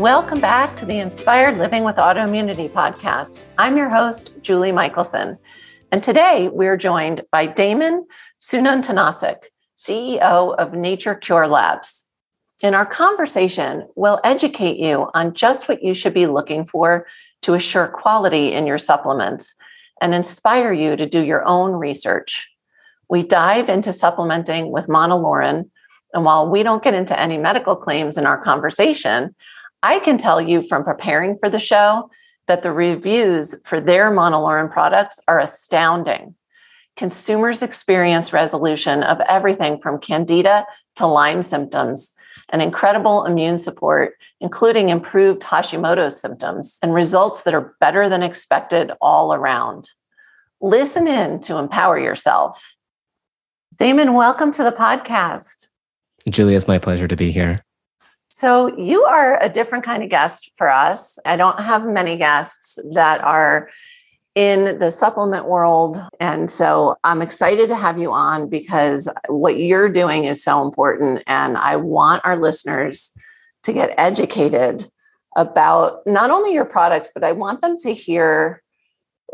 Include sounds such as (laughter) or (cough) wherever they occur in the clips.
Welcome back to the Inspired Living with Autoimmunity podcast. I'm your host, Julie Michelson. And today we're joined by Damon Sunantanasik, CEO of Nature Cure Labs. In our conversation, we'll educate you on just what you should be looking for to assure quality in your supplements and inspire you to do your own research. We dive into supplementing with monolaurin. And while we don't get into any medical claims in our conversation, I can tell you from preparing for the show that the reviews for their monolaurin products are astounding. Consumers experience resolution of everything from candida to Lyme symptoms and incredible immune support, including improved Hashimoto's symptoms and results that are better than expected all around. Listen in to empower yourself. Damon, welcome to the podcast. Julia, it's my pleasure to be here. So, you are a different kind of guest for us. I don't have many guests that are in the supplement world. And so I'm excited to have you on because what you're doing is so important. And I want our listeners to get educated about not only your products, but I want them to hear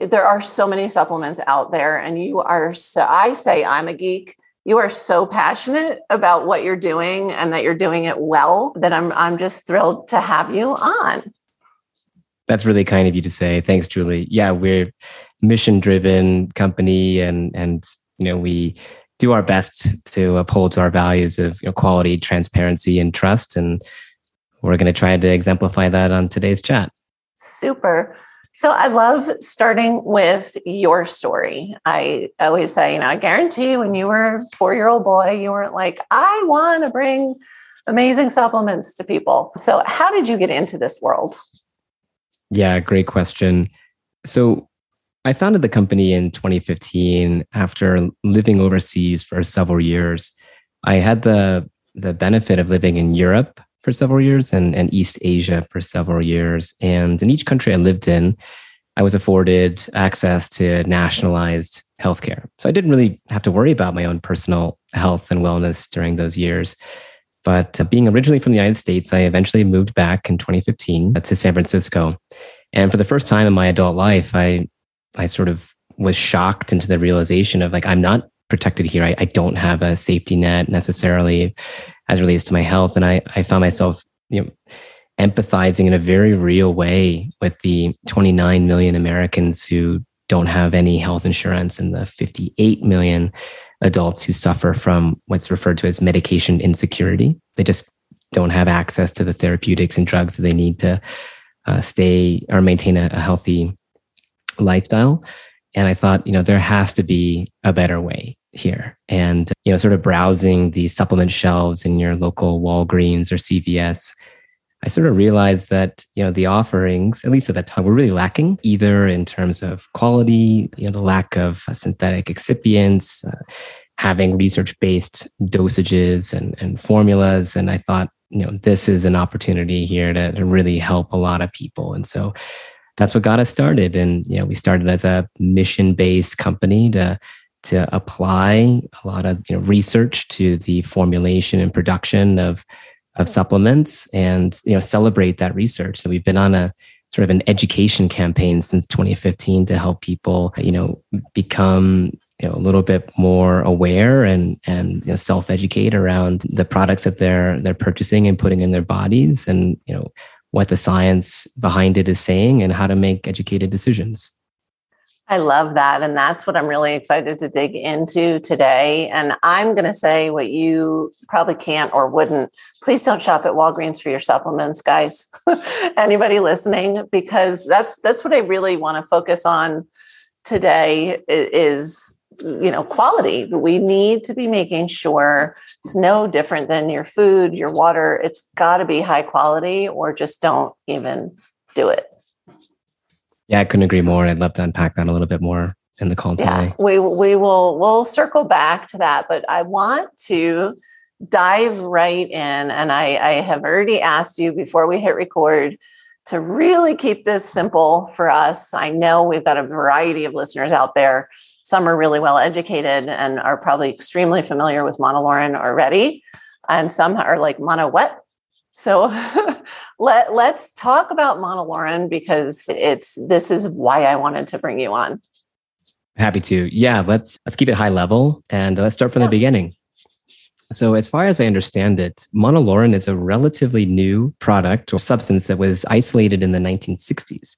there are so many supplements out there. And you are so, I say I'm a geek you are so passionate about what you're doing and that you're doing it well that I'm I'm just thrilled to have you on. That's really kind of you to say. Thanks, Julie. Yeah, we're mission driven company and and you know we do our best to uphold to our values of you know, quality, transparency, and trust. And we're going to try to exemplify that on today's chat. Super. So I love starting with your story. I always say, you know, I guarantee when you were a four year old boy, you weren't like, I want to bring amazing supplements to people. So, how did you get into this world? Yeah, great question. So, I founded the company in 2015 after living overseas for several years. I had the the benefit of living in Europe for several years and, and East Asia for several years. And in each country I lived in, I was afforded access to nationalized healthcare. So I didn't really have to worry about my own personal health and wellness during those years. But uh, being originally from the United States, I eventually moved back in 2015 to San Francisco. And for the first time in my adult life, I, I sort of was shocked into the realization of like, I'm not protected here. I, I don't have a safety net necessarily as it relates to my health. And I, I found myself, you know, empathizing in a very real way with the 29 million Americans who don't have any health insurance and the 58 million adults who suffer from what's referred to as medication insecurity. They just don't have access to the therapeutics and drugs that they need to uh, stay or maintain a, a healthy lifestyle. And I thought, you know, there has to be a better way here. And, you know, sort of browsing the supplement shelves in your local Walgreens or CVS, I sort of realized that, you know, the offerings, at least at that time, were really lacking, either in terms of quality, you know, the lack of synthetic excipients, uh, having research based dosages and, and formulas. And I thought, you know, this is an opportunity here to, to really help a lot of people. And so that's what got us started. And, you know, we started as a mission based company to to apply a lot of you know, research to the formulation and production of of supplements and you know celebrate that research so we've been on a sort of an education campaign since 2015 to help people you know become you know a little bit more aware and and you know, self-educate around the products that they're they're purchasing and putting in their bodies and you know what the science behind it is saying and how to make educated decisions I love that. And that's what I'm really excited to dig into today. And I'm going to say what you probably can't or wouldn't. Please don't shop at Walgreens for your supplements, guys. (laughs) Anybody listening, because that's that's what I really want to focus on today is you know quality we need to be making sure it's no different than your food your water. It's got to be high quality or just don't even do it. Yeah i couldn't agree more. I'd love to unpack that a little bit more in the call today. yeah, we, we will we'll circle back to that but i want to dive right in and I, I have already asked you before we hit record to really keep this simple for us. I know we've got a variety of listeners out there some are really well educated and are probably extremely familiar with monolaurin already, and some are like mono what. So (laughs) let let's talk about monolaurin because it's this is why I wanted to bring you on. Happy to. Yeah, let's let's keep it high level and let's start from yeah. the beginning. So, as far as I understand it, monolaurin is a relatively new product or substance that was isolated in the 1960s.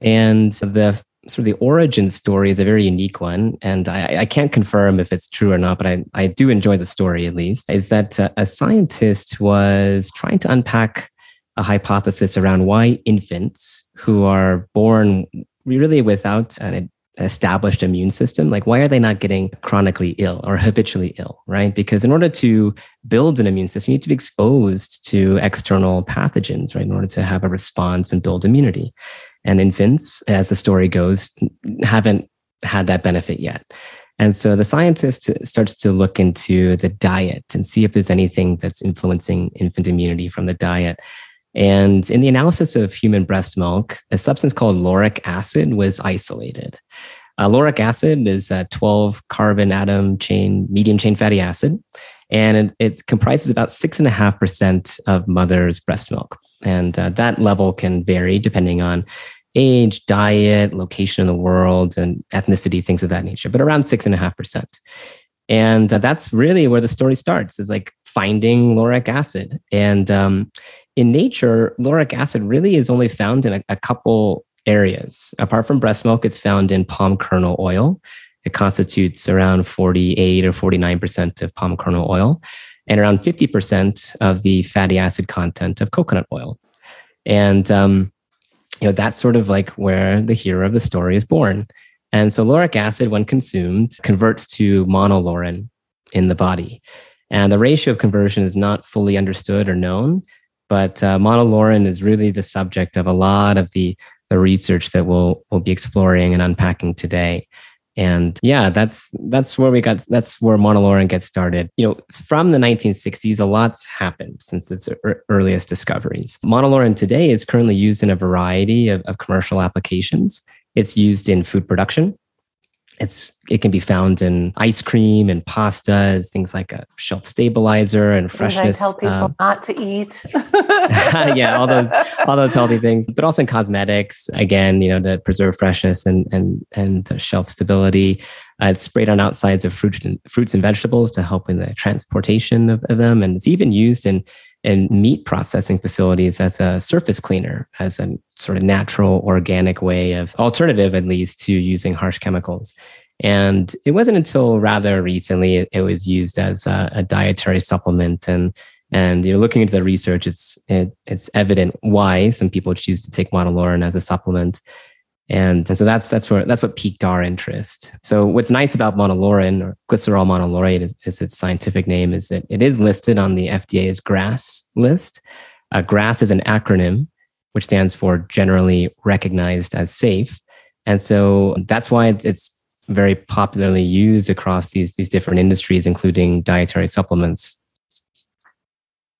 And the sort of the origin story is a very unique one, and I, I, can't confirm if it's true or not, but I, I do enjoy the story at least. Is that uh, a scientist was trying to unpack a hypothesis around why infants who are born really without an established immune system like why are they not getting chronically ill or habitually ill right because in order to build an immune system you need to be exposed to external pathogens right in order to have a response and build immunity and infants, as the story goes, haven't had that benefit yet. And so the scientist starts to look into the diet and see if there's anything that's influencing infant immunity from the diet. And in the analysis of human breast milk, a substance called lauric acid was isolated. Uh, lauric acid is a 12 carbon atom chain, medium chain fatty acid, and it, it comprises about 6.5% of mother's breast milk. And uh, that level can vary depending on age, diet, location in the world, and ethnicity, things of that nature, but around six and a half percent. And uh, that's really where the story starts is like finding lauric acid. And um, in nature, lauric acid really is only found in a, a couple areas. Apart from breast milk, it's found in palm kernel oil. It constitutes around 48 or 49% of palm kernel oil and around 50% of the fatty acid content of coconut oil. And um, you know that's sort of like where the hero of the story is born. And so lauric acid, when consumed, converts to monolaurin in the body. And the ratio of conversion is not fully understood or known, but uh, monolaurin is really the subject of a lot of the, the research that we'll, we'll be exploring and unpacking today and yeah that's that's where we got that's where monolaurin gets started. You know from the 1960s a lot's happened since its earliest discoveries. Monolaurin today is currently used in a variety of, of commercial applications. It's used in food production it's it can be found in ice cream and pasta things like a shelf stabilizer and freshness. I tell people um, not to eat. (laughs) yeah, all those all those healthy things, but also in cosmetics. Again, you know, to preserve freshness and and and shelf stability. Uh, it's sprayed on outsides of fruits and fruits and vegetables to help in the transportation of, of them, and it's even used in in meat processing facilities as a surface cleaner, as a sort of natural, organic way of alternative, at least, to using harsh chemicals. And it wasn't until rather recently it, it was used as a, a, dietary supplement. And and you know, looking into the research, it's it, it's evident why some people choose to take monolaurin as a supplement. And, and so that's that's where that's what piqued our interest. So what's nice about monolaurin or glycerol monolaurate is, is, its scientific name is that it is listed on the FDA's GRAS list. Uh, GRAS is an acronym which stands for generally recognized as safe. And so that's why it's, it's very popularly used across these these different industries, including dietary supplements.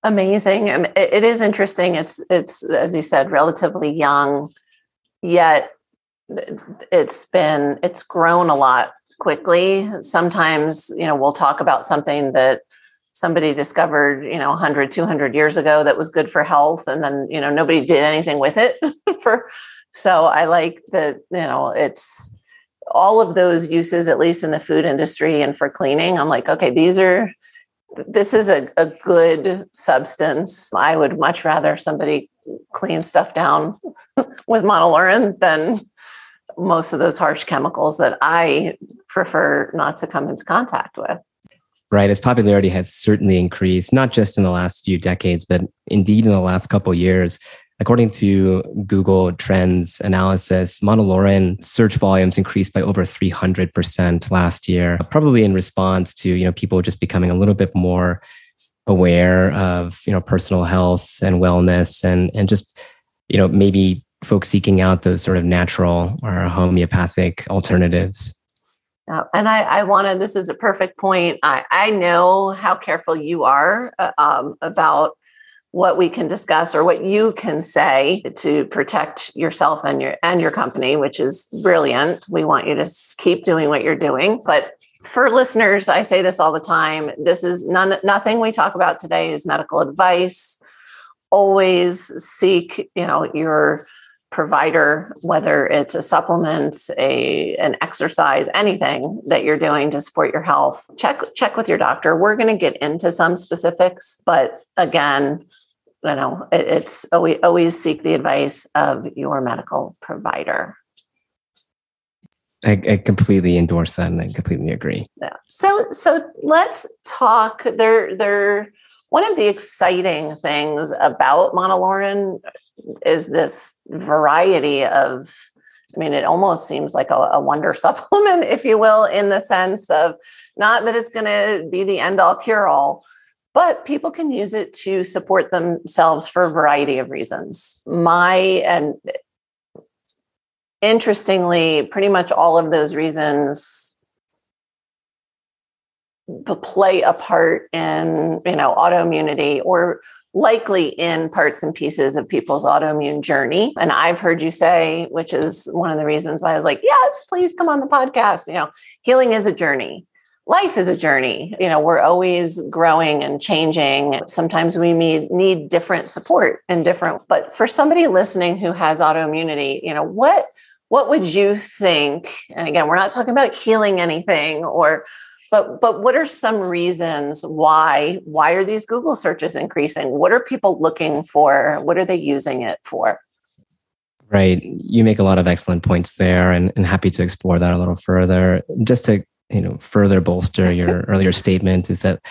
Amazing. and It is interesting. It's it's as you said, relatively young, yet it's been it's grown a lot quickly. Sometimes you know we'll talk about something that somebody discovered you know 100 200 years ago that was good for health and then you know nobody did anything with it (laughs) for so i like that you know it's all of those uses at least in the food industry and for cleaning i'm like okay these are this is a, a good substance. I would much rather somebody clean stuff down (laughs) with monolaurin than most of those harsh chemicals that I prefer not to come into contact with. Right. Its popularity has certainly increased, not just in the last few decades, but indeed in the last couple years. According to Google Trends analysis, Monolaurin search volumes increased by over 300% last year, probably in response to, you know, people just becoming a little bit more aware of, you know, personal health and wellness and and just, you know, maybe folks seeking out those sort of natural or homeopathic alternatives. Yeah, and I, I wanted this is a perfect point. I, I know how careful you are uh, um, about what we can discuss or what you can say to protect yourself and your and your company, which is brilliant. We want you to keep doing what you're doing. But for listeners, I say this all the time. This is none nothing we talk about today is medical advice. Always seek, you know, your provider, whether it's a supplement, a an exercise, anything that you're doing to support your health, check check with your doctor. We're going to get into some specifics, but again, you know, it, it's always always seek the advice of your medical provider. I, I, completely endorse that and I completely agree. Yeah. So so let's talk. There there one of the exciting things about monolaurin is this variety of i mean it almost seems like a, a wonder (laughs) supplement if you will in the sense of not that it's going to be the end all cure all but people can use it to support themselves for a variety of reasons. My and interestingly pretty much all of those reasons play a part in you know autoimmunity or likely in parts and pieces of people's autoimmune journey. And I've heard you say, which is one of the reasons why I was like, yes, please come on the podcast. You know, healing is a journey. Life is a journey. You know, we're always growing and changing. Sometimes we need, need different support and different, but for somebody listening who has autoimmunity, you know, what what would you think? And again, we're not talking about healing anything or but but what are some reasons why why are these google searches increasing? What are people looking for? What are they using it for? Right. You make a lot of excellent points there and, and happy to explore that a little further. Just to you know further bolster your (laughs) earlier statement is that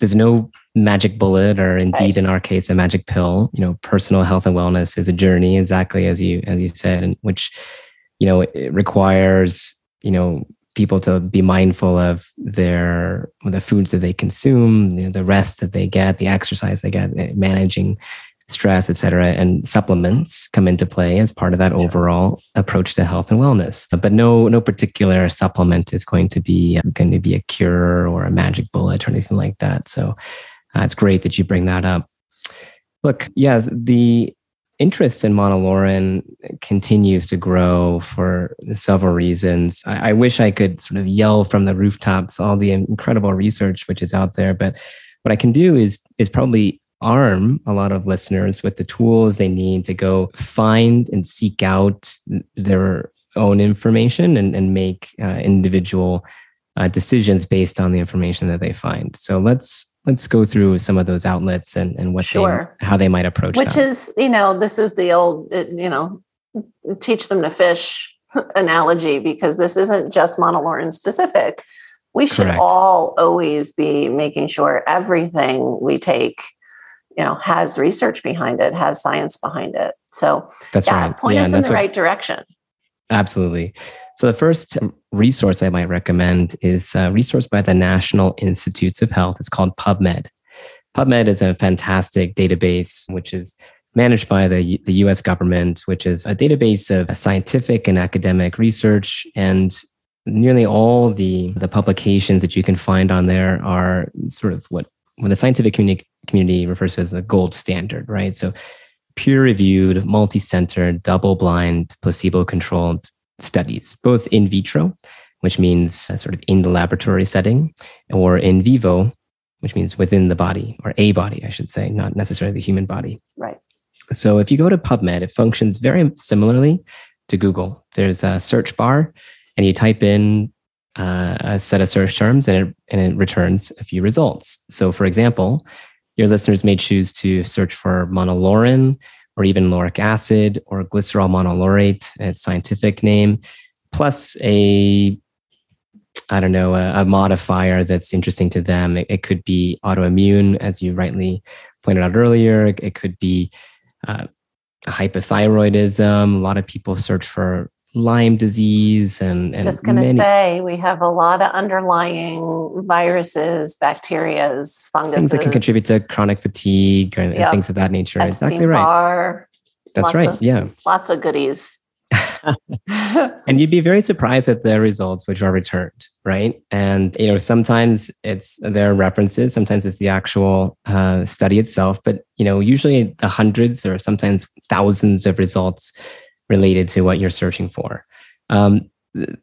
there's no magic bullet or indeed right. in our case a magic pill you know personal health and wellness is a journey exactly as you as you said and which you know it requires you know people to be mindful of their the foods that they consume, you know, the rest that they get, the exercise they get, eh, managing stress, etc., and supplements come into play as part of that overall approach to health and wellness. But no, no particular supplement is going to be going to be a cure or a magic bullet or anything like that. So uh, it's great that you bring that up. Look, yes, the interest in monolaurin continues to grow for several reasons. I, I, wish I could sort of yell from the rooftops all the incredible research which is out there, but what I can do is is probably arm a lot of listeners with the tools they need to go find and seek out their own information and, and make uh, individual uh, decisions based on the information that they find. So let's let's go through some of those outlets and, and what sure. they how they might approach which that. is you know this is the old uh, you know teach them to fish (laughs) analogy because this isn't just monolaurin specific we should Correct. all always be making sure everything we take you know has research behind it has science behind it so that's yeah, right point yeah, us in the right direction absolutely so the first resource I might recommend is a resource by the National Institutes of Health. It's called PubMed. PubMed is a fantastic database which is managed by the, the US government, which is a database of scientific and academic research. And nearly all the, the publications that you can find on there are sort of what, what the scientific community, community refers to as the gold standard, right? So peer reviewed, multi centered, double blind, placebo controlled studies, both in vitro, which means sort of in the laboratory setting, or in vivo, which means within the body, or a body, I should say, not necessarily the human body. Right. So if you go to PubMed, it functions very similarly to Google. There's a search bar, and you type in uh, a set of search terms, and it, and it returns a few results. So, for example, your listeners may choose to search for monolaurin or even lauric acid or glycerol monolaurate, its scientific name, plus a I don't know, a, a, modifier that's interesting to them. It, it, could be autoimmune, as you rightly pointed out earlier. It, it could be uh, hypothyroidism. A lot of people search for Lyme disease and, and just going to say we have a lot of underlying viruses, bacterias, funguses, things that can contribute to chronic fatigue and, yep. things of that nature. Epstein exactly right. Barr, That's right. Of, yeah, lots of goodies. (laughs) and you'd be very surprised at the results which are returned, right? And you know, sometimes it's their references, sometimes it's the actual uh, study itself, but you know, usually the hundreds or sometimes thousands of results related to what you're searching for. Um,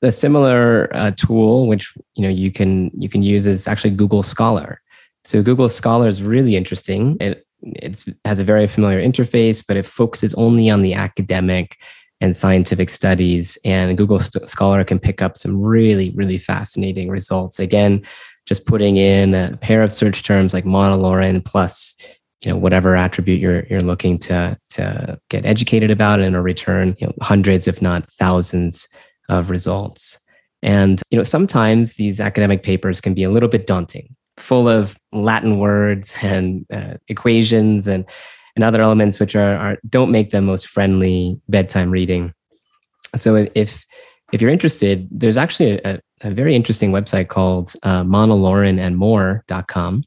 a similar uh, tool, which you know you can you can use, is actually Google Scholar. So Google Scholar is really interesting. It it has a very familiar interface, but it focuses only on the academic and scientific studies. And Google Scholar can pick up some really really fascinating results. Again, just putting in a pair of search terms like monolaurin plus you know whatever attribute you're you're looking to to get educated about and in return you know, hundreds if not thousands of results. And you know sometimes these academic papers can be a little bit daunting full of latin words (laughs) and uh, equations and and other elements which are, are don't make them most friendly bedtime reading. So if if you're interested there's actually a, a very interesting website called uh, monolaurinandmore.com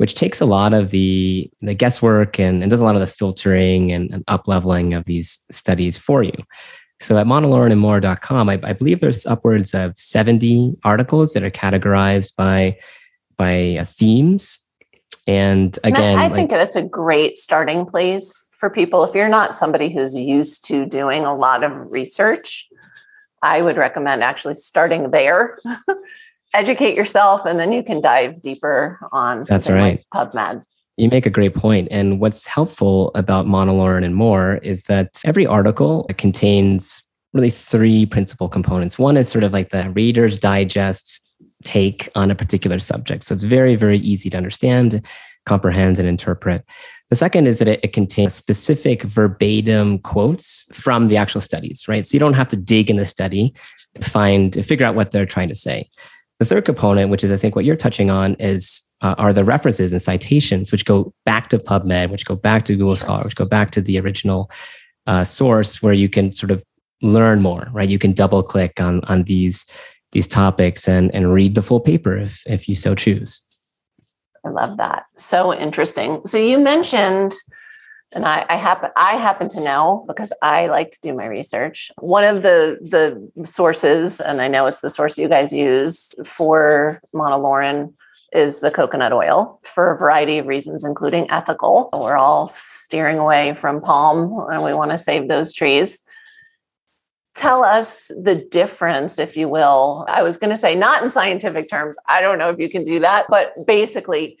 which takes a lot of the, the guesswork and, and does a lot of the filtering and, and up leveling of these studies for you. So at monolaurinandmore.com, I, I believe there's upwards of 70 articles that are categorized by, by uh, themes. And again, and I, I think that's a great starting place for people. If you're not somebody who's used to doing a lot of research, I would recommend actually starting there (laughs) educate yourself and then you can dive deeper on That's right. like PubMed. You make a great point. And what's helpful about monolaurin and more is that every article contains really three principal components. One is sort of like the reader's digest take on a particular subject. So it's very, very easy to understand, comprehend, and interpret. The second is that it, it, contains specific verbatim quotes from the actual studies, right? So you don't have to dig in the study to find, to figure out what they're trying to say. The third component, which is I think what you're touching on, is uh, are the references and citations, which go back to PubMed, which go back to Google Scholar, which go back to the original uh, source, where you can sort of learn more. Right, you can double click on on these these topics and and read the full paper if if you so choose. I love that. So interesting. So you mentioned and I, I, happen I happen to know because I like to do my research. One of the the sources, and I know it's the source you guys use for monolaurin, is the coconut oil for a variety of reasons, including ethical. We're all steering away from palm, and we want to save those trees. Tell us the difference, if you will. I was going to say, not in scientific terms. I don't know if you can do that, but basically,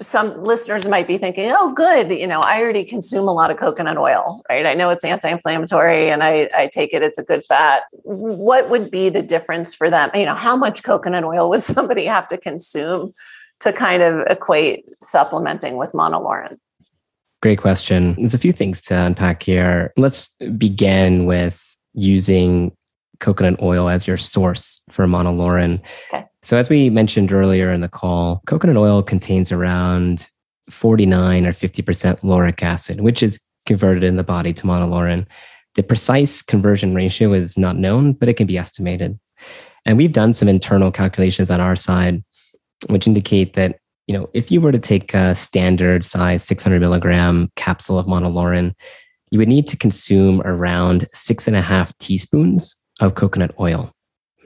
some listeners might be thinking, oh, good, you know, I already consume a lot of coconut oil, right? I know it's anti inflammatory and I, I take it, it's a good fat. What would be the difference for them? You know, how much coconut oil would (laughs) somebody have to consume to kind of equate supplementing with monolaurin? Great question. There's a few things to unpack here. Let's begin with using coconut oil as your source for monolaurin. Okay. So, as we mentioned earlier in the call, coconut oil contains around 49 or 50% lauric acid, which is converted in the body to monolaurin. The precise conversion ratio is not known, but it can be estimated. And we've done some internal calculations on our side, which indicate that you know if you were to take a standard size 600 milligram capsule of monolaurin, you would need to consume around six and a half teaspoons of coconut oil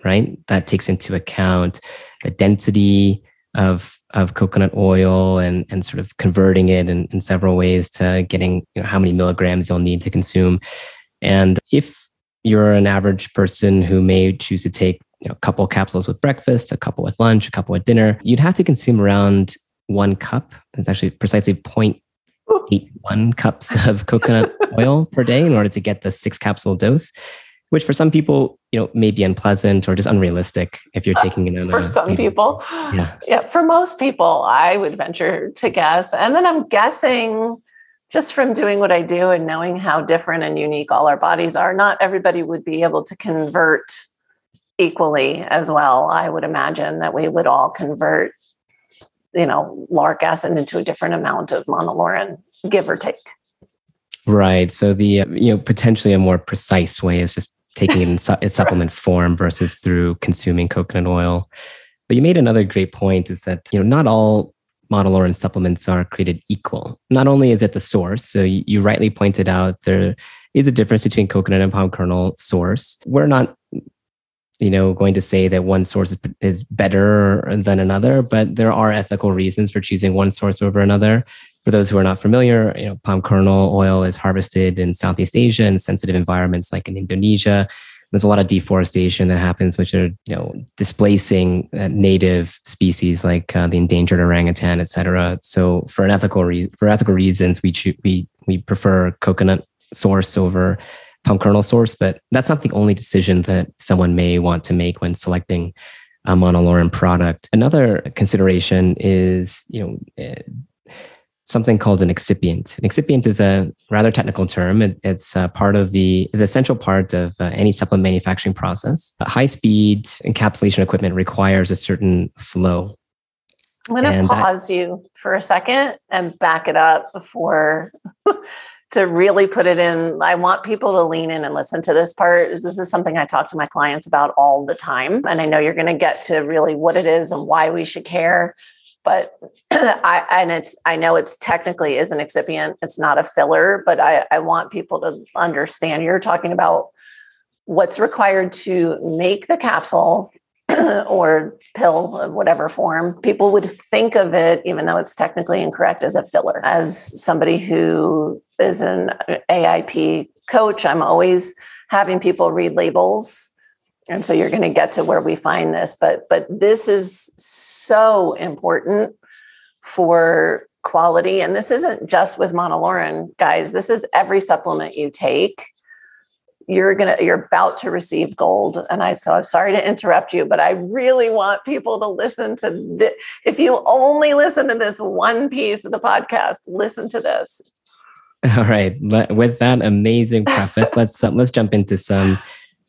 right? That takes into account the density of of coconut oil and and sort of converting it in, in several ways to getting you know, how many milligrams you'll need to consume. And if you're an average person who may choose to take you know, a couple capsules with breakfast, a couple with lunch, a couple with dinner, you'd have to consume around one cup. It's actually precisely 0.81 cups of coconut (laughs) oil per day in order to get the six capsule dose which for some people, you know, may be unpleasant or just unrealistic if you're taking it in. for some people, yeah, yeah. For most people, I would venture to guess, and then I'm guessing just from doing what I do and knowing how different and unique all our bodies are, not everybody would be able to convert equally as well. I would imagine that we would all convert, you know, lauric acid into a different amount of monolaurin, give or take. Right. So the uh, you know potentially a more precise way is just taking it in su- its supplement form versus through consuming coconut oil. But you made another great point is that you know not all monolaurin supplements are created equal. Not only is it the source, so you, you rightly pointed out there is a difference between coconut and palm kernel source. We're not you know going to say that one source is, is better than another but there are ethical reasons for choosing one source over another for those who are not familiar you know palm kernel oil is harvested in southeast asia in sensitive environments like in indonesia there's a lot of deforestation that happens which are you know displacing uh, native species like uh, the endangered orangutan et cetera so for an ethical re- for ethical reasons we cho- we we prefer coconut source over palm kernel source, but that's not the only decision that someone may want to make when selecting a monolaurin product. Another consideration is, you know, eh, something called an excipient. An excipient is a rather technical term. It, it's part of the is essential part of uh, any supplement manufacturing process. But High speed encapsulation equipment requires a certain flow. I'm going to pause that, you for a second and back it up before (laughs) to really put it in i want people to lean in and listen to this part this is something i talk to my clients about all the time and i know you're going to get to really what it is and why we should care but (clears throat) i and it's i know it's technically is an excipient it's not a filler but i i want people to understand you're talking about what's required to make the capsule (clears throat) or pill of whatever form, people would think of it, even though it's technically incorrect, as a filler. As somebody who is an AIP coach, I'm always having people read labels. And so you're going to get to where we find this, but but this is so important for quality. And this isn't just with monolaurin, guys. This is every supplement you take. You're gonna you're about to receive gold. And i so i'm sorry to interrupt you but i really want people to listen to this if you only listen to this one piece of the podcast listen to this. (laughs) All right. With that amazing preface (laughs) let's uh, let's jump into some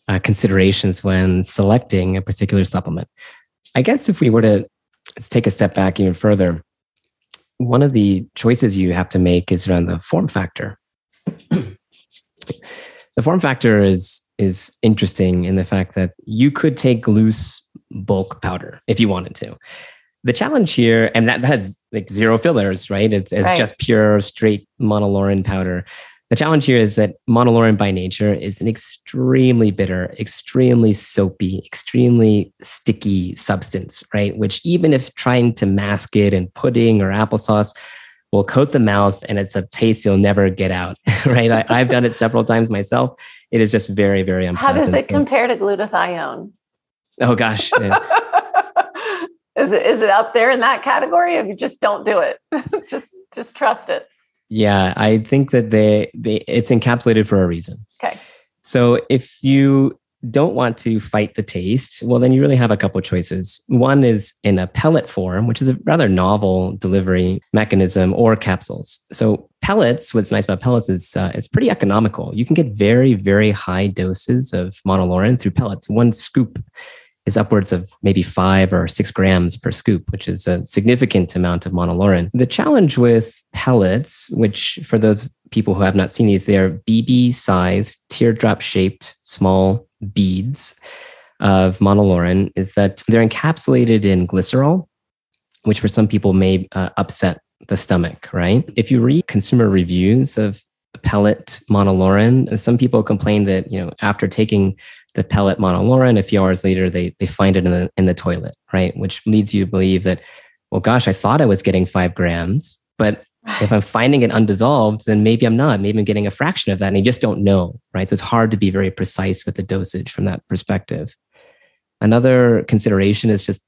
uh, considerations when selecting a particular supplement. I guess if we were to let's take a step back even further one of the choices you have to make is around the form factor (clears throat) the form factor is is interesting in the fact that you could take loose bulk powder if you wanted to. The challenge here, and that, that has like zero fillers, right? It's, it's right. just pure straight monolaurin powder. The challenge here is that monolaurin by nature is an extremely bitter, extremely soapy, extremely sticky substance, right? Which even if trying to mask it in pudding or applesauce, will coat the mouth and it's a taste you'll never get out, (laughs) right? I, have done it several times myself. It is just very, very unpleasant. How does it compare to glutathione? Oh gosh. (laughs) Is it is it up there in that category? If you just don't do it, (laughs) just just trust it. Yeah, I think that they they it's encapsulated for a reason. Okay. So if you don't want to fight the taste, well, then you really have a couple choices. One is in a pellet form, which is a rather novel delivery mechanism, or capsules. So pellets, what's nice about pellets is uh, it's pretty economical. You can get very, very high doses of monolaurin through pellets. One scoop is upwards of maybe five or six grams per scoop, which is a significant amount of monolaurin. The challenge with pellets, which for those people who have not seen these, they are BB sized, teardrop shaped, small beads of monolaurin is that they're encapsulated in glycerol, which for some people may uh, upset the stomach, right? If you read consumer reviews of pellet monolaurin, some people complain that, you know, after taking the pellet monolaurin, a few hours later, they, they find it in the, in the toilet, right? Which leads you to believe that, well, gosh, I thought I was getting five grams, but if I'm finding it undissolved, then maybe I'm not. Maybe I'm getting a fraction of that and you just don't know, right? So it's hard to be very precise with the dosage from that perspective. Another consideration is just,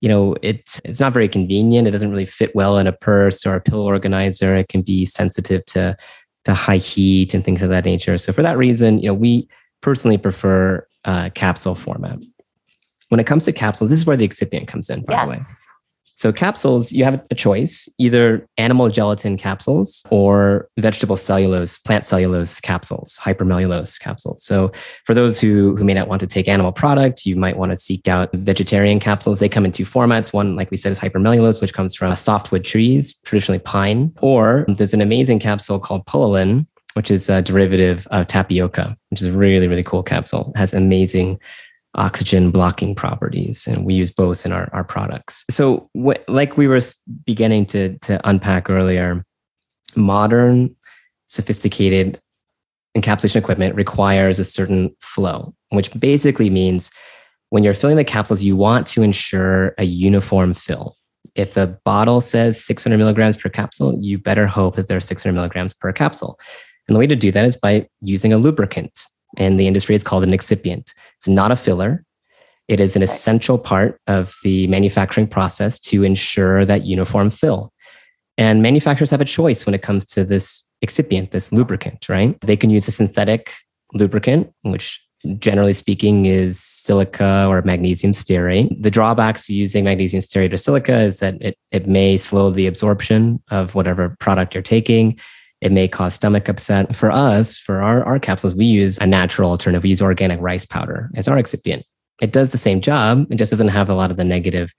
you know, it's it's not very convenient. It doesn't really fit well in a purse or a pill organizer. It can be sensitive to to high heat and things of that nature. So for that reason, you know, we personally prefer uh, capsule format. When it comes to capsules, this is where the excipient comes in, by yes. the way. So capsules, you have a choice, either animal gelatin capsules or vegetable cellulose, plant cellulose capsules, hypromellose capsules. So for those who, who may not want to take animal product, you might want to seek out vegetarian capsules. They come in two formats. One, like we said, is hypromellose, which comes from softwood trees, traditionally pine. Or there's an amazing capsule called Pullulan, which is a derivative of tapioca, which is a really, really cool capsule. It has amazing oxygen blocking properties and we use both in our, our products. So wh- like we were beginning to, to unpack earlier modern sophisticated encapsulation equipment requires a certain flow which basically means when you're filling the capsules you want to ensure a uniform fill. If the bottle says 600 milligrams per capsule you better hope that there's 600 milligrams per capsule and the way to do that is by using a lubricant And the industry is called an excipient. It's not a filler. It is an essential part of the manufacturing process to ensure that uniform fill. And manufacturers have a choice when it comes to this excipient, this lubricant, right? They can use a synthetic lubricant, which generally speaking is silica or magnesium stearate. The drawbacks using magnesium stearate or silica is that it, it may slow the absorption of whatever product you're taking. It may cause stomach upset. For us, for our, our capsules, we use a natural alternative. We use organic rice powder as our excipient. It does the same job. It just doesn't have a lot of the negative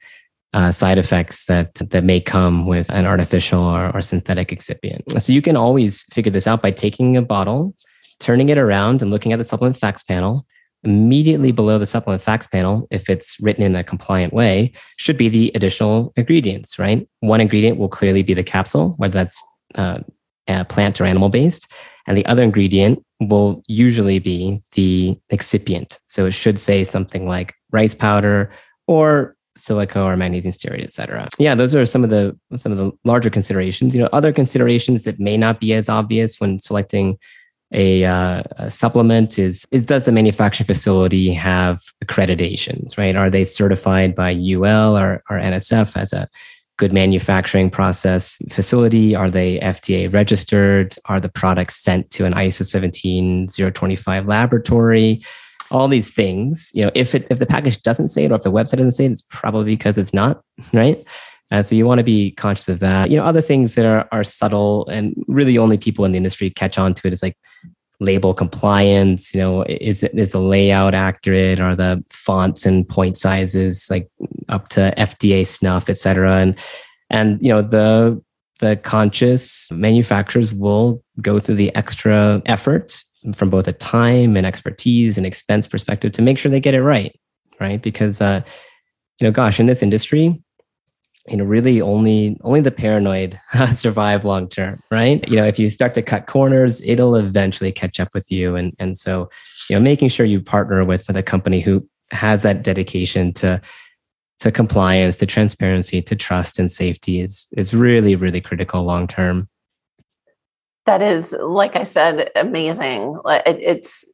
uh, side effects that that may come with an artificial or, or synthetic excipient. So you can always figure this out by taking a bottle, turning it around, and looking at the supplement facts panel. Immediately below the supplement facts panel, if it's written in a compliant way, should be the additional ingredients. Right, one ingredient will clearly be the capsule, whether that's uh, uh, plant or animal based. And the other ingredient will usually be the excipient. So it should say something like rice powder or silica or magnesium stearate, et cetera. Yeah, those are some of the some of the larger considerations. You know, other considerations that may not be as obvious when selecting a, uh, a, supplement is is does the manufacturing facility have accreditations? Right? Are they certified by UL or, or NSF as a good manufacturing process facility? Are they FDA registered? Are the products sent to an ISO 17025 laboratory? All these things, you know, if it if the package doesn't say it or if the website doesn't say it, it's probably because it's not, (laughs) right? And so you want to be conscious of that. You know, other things that are, are subtle and really only people in the industry catch on to it is like label compliance you know is is the layout accurate? Are the fonts and point sizes like up to fda snuff et cetera? And and you know the the conscious manufacturers will go through the extra effort from both a time and expertise and expense perspective to make sure they get it right right? Because uh you know gosh in this industry you know really only only the paranoid (laughs) survive long term right? You know if you start to cut corners it'll eventually catch up with you. And and so you know making sure you partner with a company who has that dedication to to compliance to transparency to trust and safety is is really really critical long term that is like i said amazing. It's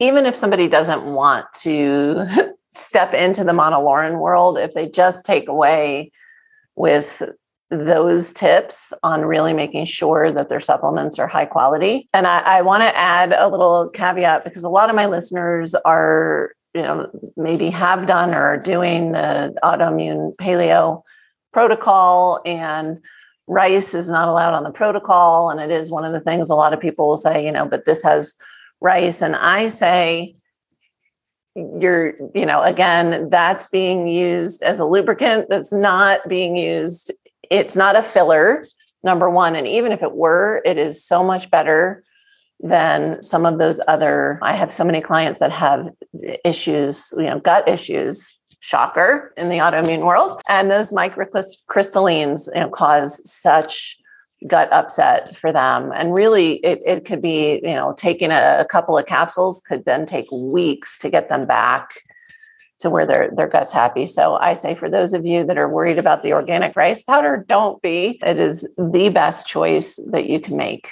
even if somebody doesn't want to (laughs) step into the monolaurin world if they just take away with those tips on really making sure that their supplements are high quality. And I, I want to add a little caveat because a lot of my listeners are, you know, maybe have done or are doing the autoimmune paleo protocol and rice is not allowed on the protocol. And it is one of the things a lot of people will say, you know, but this has rice. And I say, you're you know again that's being used as a lubricant that's not being used. It's not a filler number one and even if it were it is so much better than some of those other i have so many clients that have issues you know gut issues shocker in the autoimmune world and those microcrystallines you know, cause such gut upset for them. And really, it, it could be, you know, taking a, a couple of capsules could then take weeks to get them back to where their their guts happy. So I say for those of you that are worried about the organic rice powder, don't be. It is the best choice that you can make.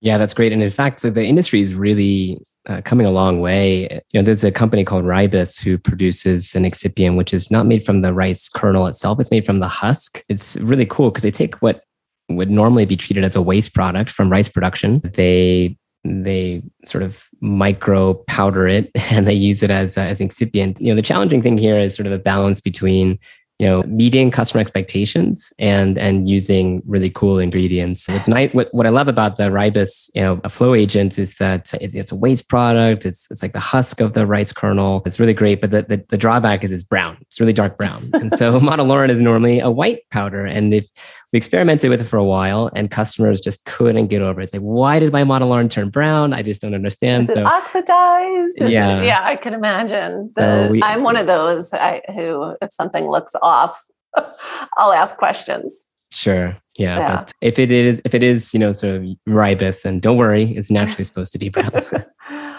Yeah, that's great. And in fact, the industry is really uh, coming a long way. You know, there's a company called Ribus who produces an excipient, which is not made from the rice kernel itself. It's made from the husk. It's really cool because they take what would normally be treated as a waste product from rice production. They they sort of micro powder it (laughs) and they use it as as excipient. You know, the challenging thing here is sort of a balance between you know meeting customer expectations and and using really cool ingredients. It's nice what, what i love about the ribus you know a flow agent is that it, it's a waste product. It's it's like the husk of the rice kernel. It's really great but the, the, the drawback is it's brown. It's really dark brown. And so (laughs) monolaurin is normally a white powder. And if we experimented with it for a while and customers just couldn't get over it. It's like, why did my monolaurin turn brown? I just don't understand. Is so, it oxidized? Is yeah. It, yeah, I can imagine. The, so we, I'm one of those I, who, if something looks off, (laughs) I'll ask questions. Sure. Yeah, yeah. But if it is, if it is, you know, sort of Ribus, then don't worry. It's naturally supposed to be brown. (laughs) (laughs)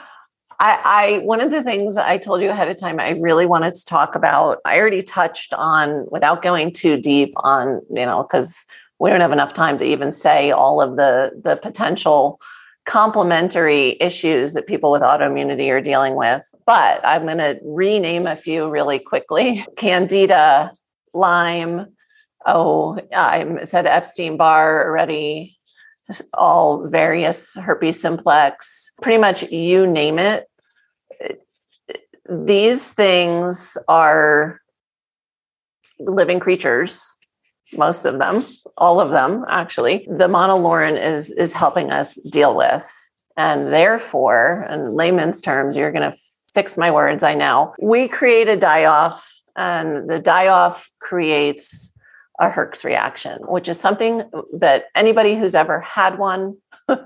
I, I, one of the things I told you ahead of time I really wanted to talk about, I already touched on without going too deep on, you know, because we don't have enough time to even say all of the the potential complementary issues that people with autoimmunity are dealing with. But I'm going to rename a few really quickly (laughs) Candida, Lyme. Oh, I said Epstein Barr already. All various herpes simplex, pretty much you name it these things are living creatures most of them all of them actually. The monolaurin is is helping us deal with. And therefore in layman's terms you're going to fix my words i know. We create a die off and the die off creates a herx reaction which is something that anybody who's ever had one (laughs)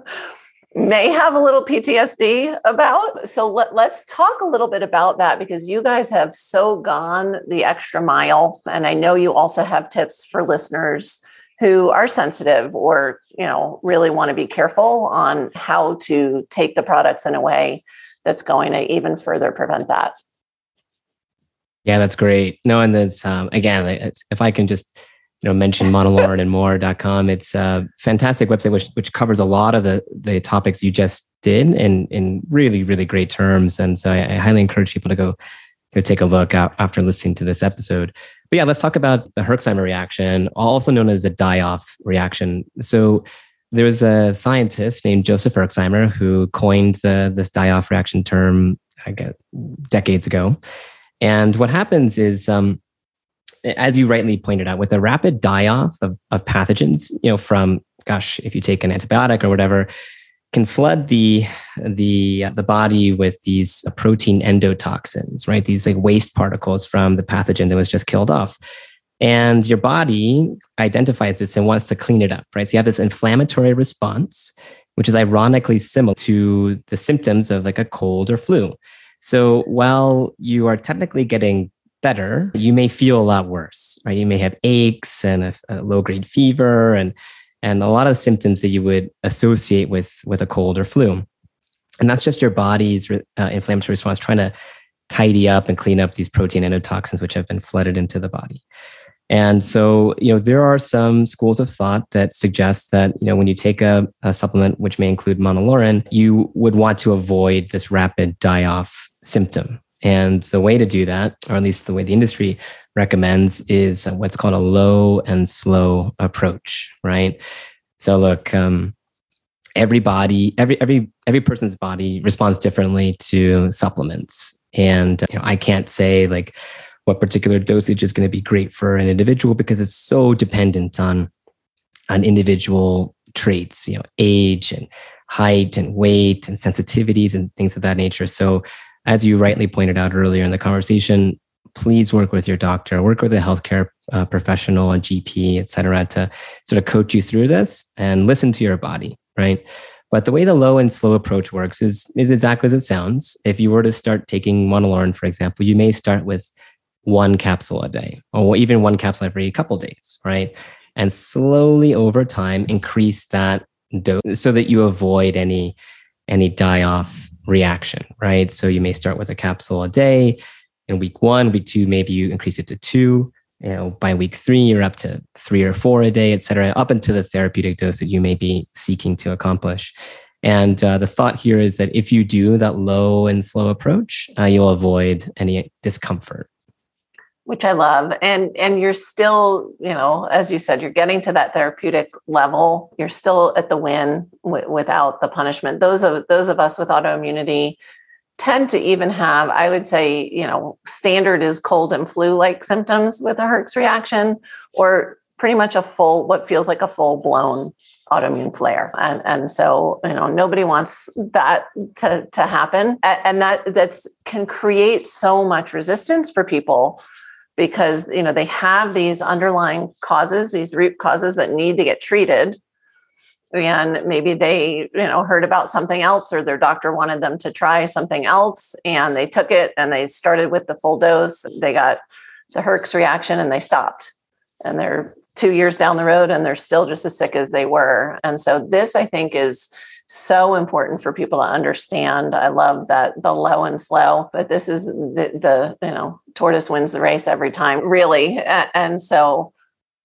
may have a little PTSD about. So let, us talk a little bit about that because you guys have so gone the extra mile. And I know you also have tips for listeners who are sensitive or, you know, really want to be careful on how to take the products in a way that's going to even further prevent that. Yeah, that's great. No, and um, again, if I can just you know, mention more.com. It's a fantastic website which which covers a lot of the the topics you just did in in really really great terms. And so I, I highly encourage people to go go take a look after listening to this episode. But yeah, let's talk about the Herxheimer reaction, also known as a die-off reaction. So there was a scientist named Joseph Herxheimer who coined the this die-off reaction term, I guess, decades ago. And what happens is um, as you rightly pointed out, with a rapid die off of, of pathogens, you know, from gosh, if you take an antibiotic or whatever, can flood the the uh, the body with these uh, protein endotoxins, right? These like waste particles from the pathogen that was just killed off. And your body identifies this and wants to clean it up, right? So you have this inflammatory response, which is ironically similar to the symptoms of like a cold or flu. So while you are technically getting better, you may feel a lot worse, right? You may have aches and a, a low grade fever and and a lot of symptoms that you would associate with with a cold or flu. And that's just your body's uh, inflammatory response trying to tidy up and clean up these protein endotoxins which have been flooded into the body. And so, you know, there are some schools of thought that suggest that, you know, when you take a, a supplement which may include monolaurin, you would want to avoid this rapid die off symptom, and the way to do that, or at least the way the industry recommends, is what's called a low and slow approach, right? So look, um, every every every every person's body responds differently to supplements, and you know, I can't say like what particular dosage is going to be great for an individual because it's so dependent on on individual traits, you know, age and height and weight and sensitivities and things of that nature. So as you rightly pointed out earlier in the conversation, please work with your doctor, work with a healthcare uh, professional, a GP, et cetera, to sort of coach you through this and listen to your body, right? But the way the low and slow approach works is, is exactly as it sounds. If you were to start taking monolaurin, for example, you may start with one capsule a day or even one capsule every couple days, right? And slowly over time, increase that dose so that you avoid any any die off reaction, right? So you may start with a capsule a day. In week one, week two, maybe you increase it to two. You know, by week three, you're up to three or four a day, et cetera, up into the therapeutic dose that you may be seeking to accomplish. And uh, the thought here is that if you do that low and slow approach, uh, you'll avoid any discomfort which I love. And and you're still, you know, as you said, you're getting to that therapeutic level. You're still at the win w- without the punishment. Those of those of us with autoimmunity tend to even have, I would say, you know, standard is cold and flu like symptoms with a Herx reaction, or pretty much a full, what feels like a full blown autoimmune flare. And, and so, you know, nobody wants that to, to happen. And that that's can create so much resistance for people because you know they have these underlying causes these root causes that need to get treated. And maybe they you know heard about something else or their doctor wanted them to try something else and they took it and they started with the full dose. They got the herx reaction and they stopped. And they're two years down the road and they're still just as sick as they were. And so this i think is so important for people to understand. I love that the low and slow, but this is the, the you know tortoise wins the race every time, really. And so,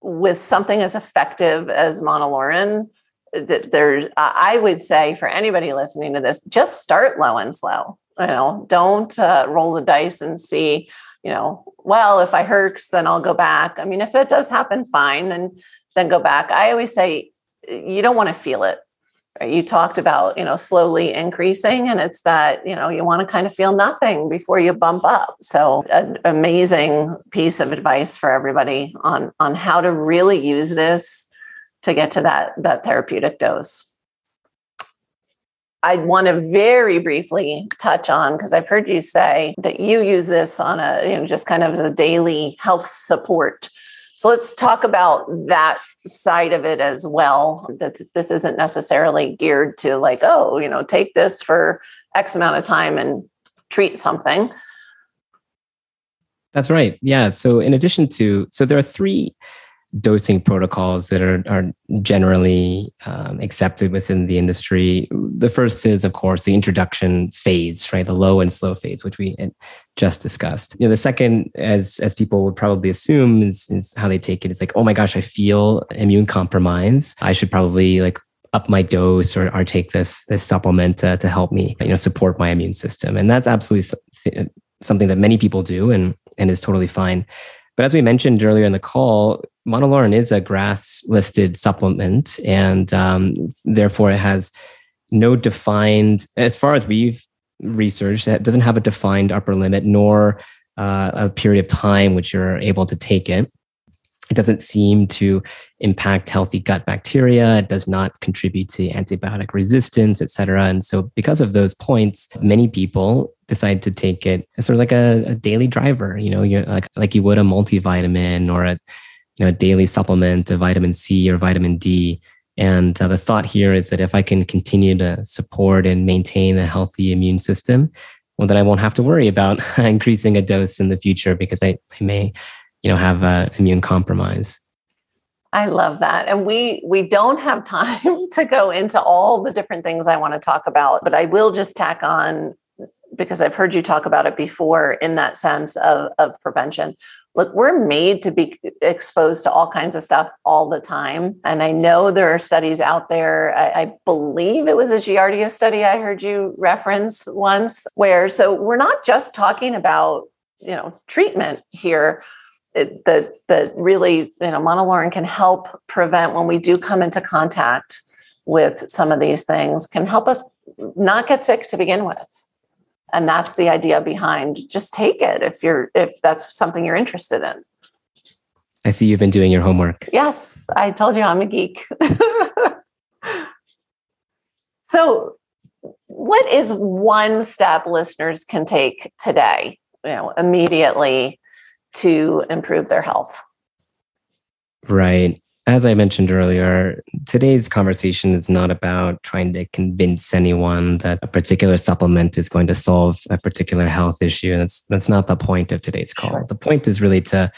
with something as effective as monolaurin, that there's I would say for anybody listening to this, just start low and slow. You know, don't uh, roll the dice and see. You know, well, if I herx, then I'll go back. I mean, if that does happen, fine. Then then go back. I always say you don't want to feel it you talked about you know slowly increasing and it's that you know you want to kind of feel nothing before you bump up. So an amazing piece of advice for everybody on on how to really use this to get to that that therapeutic dose. I want to very briefly touch on because I've heard you say that you use this on a, you know, just kind of as a daily health support. So let's talk about that side of it as well that this isn't necessarily geared to like oh you know take this for x amount of time and treat something. That's right. Yeah. So in addition to so there are three dosing protocols that are, are generally um, accepted within the industry. The first is, of course, the introduction phase, right? The low and slow phase, which we just discussed. You know, the second, as as people would probably assume, is is how they take it. It's like, oh my gosh, I feel immune compromise. I should probably like up my dose or, or take this this supplement to, to help me, you know, support my immune system. And that's absolutely something that many people do and and is totally fine. But as we mentioned earlier in the call, monolaurin is a GRAS listed supplement, and um, therefore it has no defined, as far as we've researched, it doesn't have a defined upper limit nor uh, a period of time which you're able to take it. It doesn't seem to impact healthy gut bacteria. It does not contribute to antibiotic resistance, et cetera. And so, because of those points, many people decide to take it as sort of like a, a daily driver. You know, you're like like you would a multivitamin or a you know a daily supplement of vitamin C or vitamin D. And uh, the thought here is that if I can continue to support and maintain a healthy immune system, well, then I won't have to worry about (laughs) increasing a dose in the future because I, I may you know have uh, immune compromise i love that and we we don't have (laughs) time to go into all the different things i want to talk about but i will just tack on because i've heard you talk about it before in that sense of, of prevention. Look we're made to be exposed to all kinds of stuff all the time. And i know there are studies out there. I, I believe it was a giardia study i heard you reference once where so we're not just talking about you know treatment here. It, that that really you know monolaurin can help prevent when we do come into contact with some of these things can help us not get sick to begin with and that's the idea behind just take it if you're if that's something you're interested in i see you've been doing your homework yes i told you i'm a geek (laughs) so what is one step listeners can take today you know immediately to improve their health. Right. As I mentioned earlier, today's conversation is not about trying to convince anyone that a particular supplement is going to solve a particular health issue. That's that's not the point of today's call. Sure. The point is really to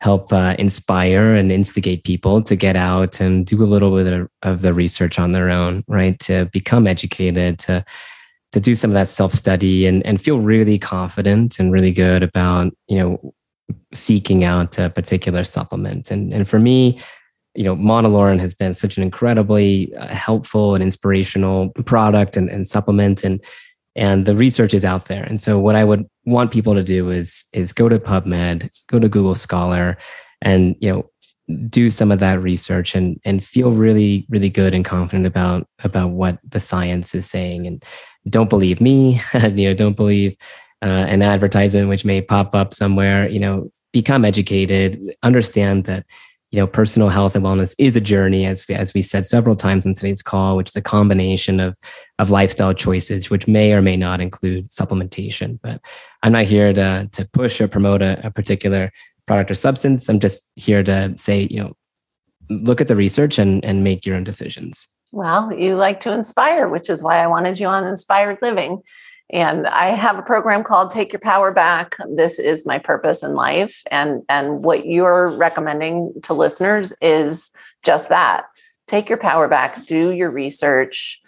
help uh, inspire and instigate people to get out and do a little bit of, of the research on their own, right? To become educated, to to do some of that self study and and feel really confident and really good about you know seeking out a particular supplement. And, and for me, you know, monolaurin has been such an incredibly uh, helpful and inspirational product and, and supplement. And, and the research is out there. And so what I would want people to do is, is go to PubMed, go to Google Scholar and, you know, do some of that research and and feel really really good and confident about about what the science is saying and don't believe me (laughs) you know don't believe uh, an advertisement which may pop up somewhere you know become educated understand that you know personal health and wellness is a journey as we, as we said several times in today's call which is a combination of of lifestyle choices which may or may not include supplementation but i'm not here to to push or promote a, a particular product or substance. I'm just here to say, you know, look at the research and and make your own decisions. Well, you like to inspire, which is why I wanted you on Inspired Living. And I have a program called Take Your Power Back. This is my purpose in life. And, and what you're recommending to listeners is just that take your power back, do your research,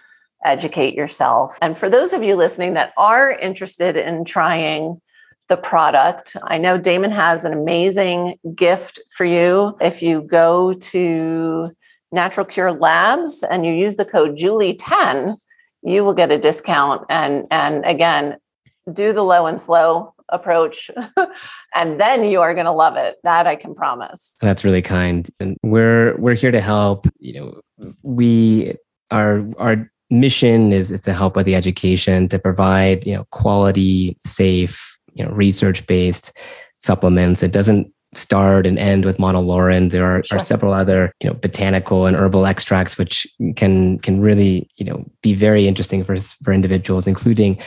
educate yourself. And for those of you listening that are interested in trying the product, I know Damon has an amazing gift for you. If you go to Natural Cure Labs and you use the code Julie10, you will get a discount. And, and again, do the low and slow approach (laughs) and then you are going to love it that i can promise that's really kind and we're we're here to help you know we our our mission is, is to help with the education to provide you know quality safe you know research based supplements it doesn't start and end with monolaurin. There are, sure. are several other, you know, botanical and herbal extracts which can can really, you know, be very interesting for for individuals, including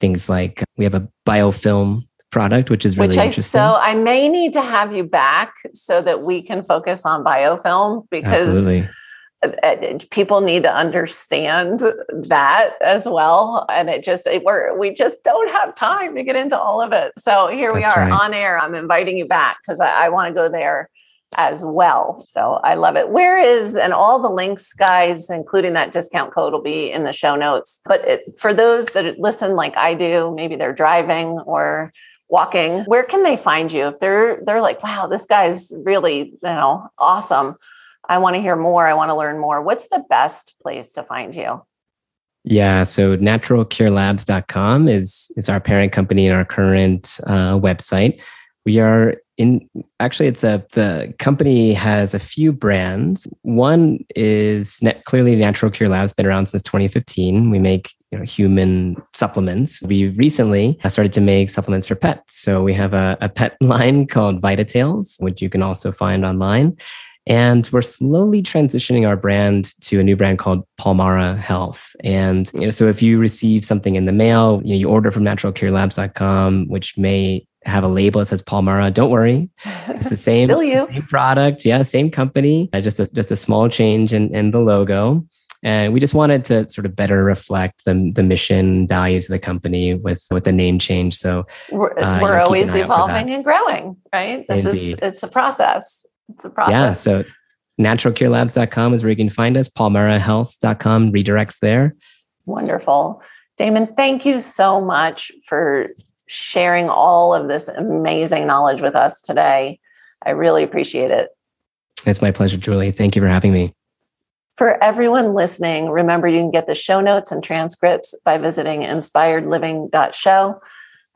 things like uh, we have a biofilm product, which is really which I, interesting. So I may need to have you back so that we can focus on biofilm because Absolutely people need to understand that as well. And it just it, we're we just don't have time to get into all of it. So here That's we are right. on air. I'm inviting you back because i, I want to go there as well. So i love it. Where is and all the links guys including that discount code will be in the show notes. But it, for those that listen like i do maybe they're driving or walking where can they find you? If they're they're like wow this guy's really you know awesome I want to hear more. I want to learn more. What's the best place to find you? Yeah, so naturalcurelabs.com is is our parent company and our current uh, website. We are in actually it's a the company has a few brands. One is clearly Natural Cure Labs been around since 2015. We make you know, human supplements. We recently started to make supplements for pets. So we have a, a pet (laughs) line called VitaTails, which you can also find online. And we're slowly transitioning our brand to a new brand called Palmara Health. And you know, so if you receive something in the mail, you, know, you order from naturalcurelabs.com, which may have a label that says Palmara. Don't worry, it's the (laughs) same, same product. Yeah, same company. Uh, just a, just a small change in, in the logo. And we just wanted to sort of better reflect the, the mission values of the company with, with the name change. So we're, uh, we're always evolving and growing, right? This Indeed. is, it's a process. It's a process. Yeah. So naturalcurelabs.com is where you can find us. Palmarahealth.com redirects there. Wonderful. Damon, thank you so much for sharing all of this amazing knowledge with us today. I really appreciate it. It's my pleasure, Julie. Thank you for having me. For everyone listening, remember you can get the show notes and transcripts by visiting inspiredliving.show.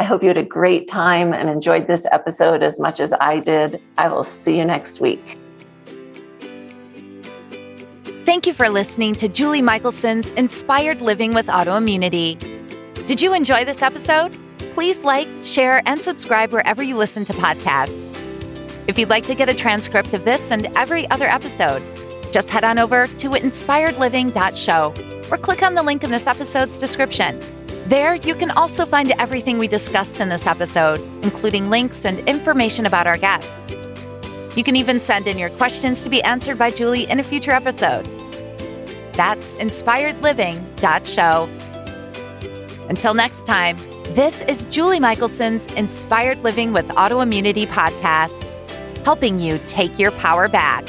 I hope you had a great time and enjoyed this episode as much as I did. I will see you next week. Thank you for listening to Julie Michelson's Inspired Living with Autoimmunity. Did you enjoy this episode? Please like, share, and subscribe wherever you listen to podcasts. If you'd like to get a transcript of this and every other episode, just head on over to inspiredliving.show or click on the link in this episode's description. There, you can also find everything we discussed in this episode, including links and information about our guest. You can even send in your questions to be answered by Julie in a future episode. That's inspiredliving.show. Until next time, this is Julie Michelson's Inspired Living with Autoimmunity podcast, helping you take your power back.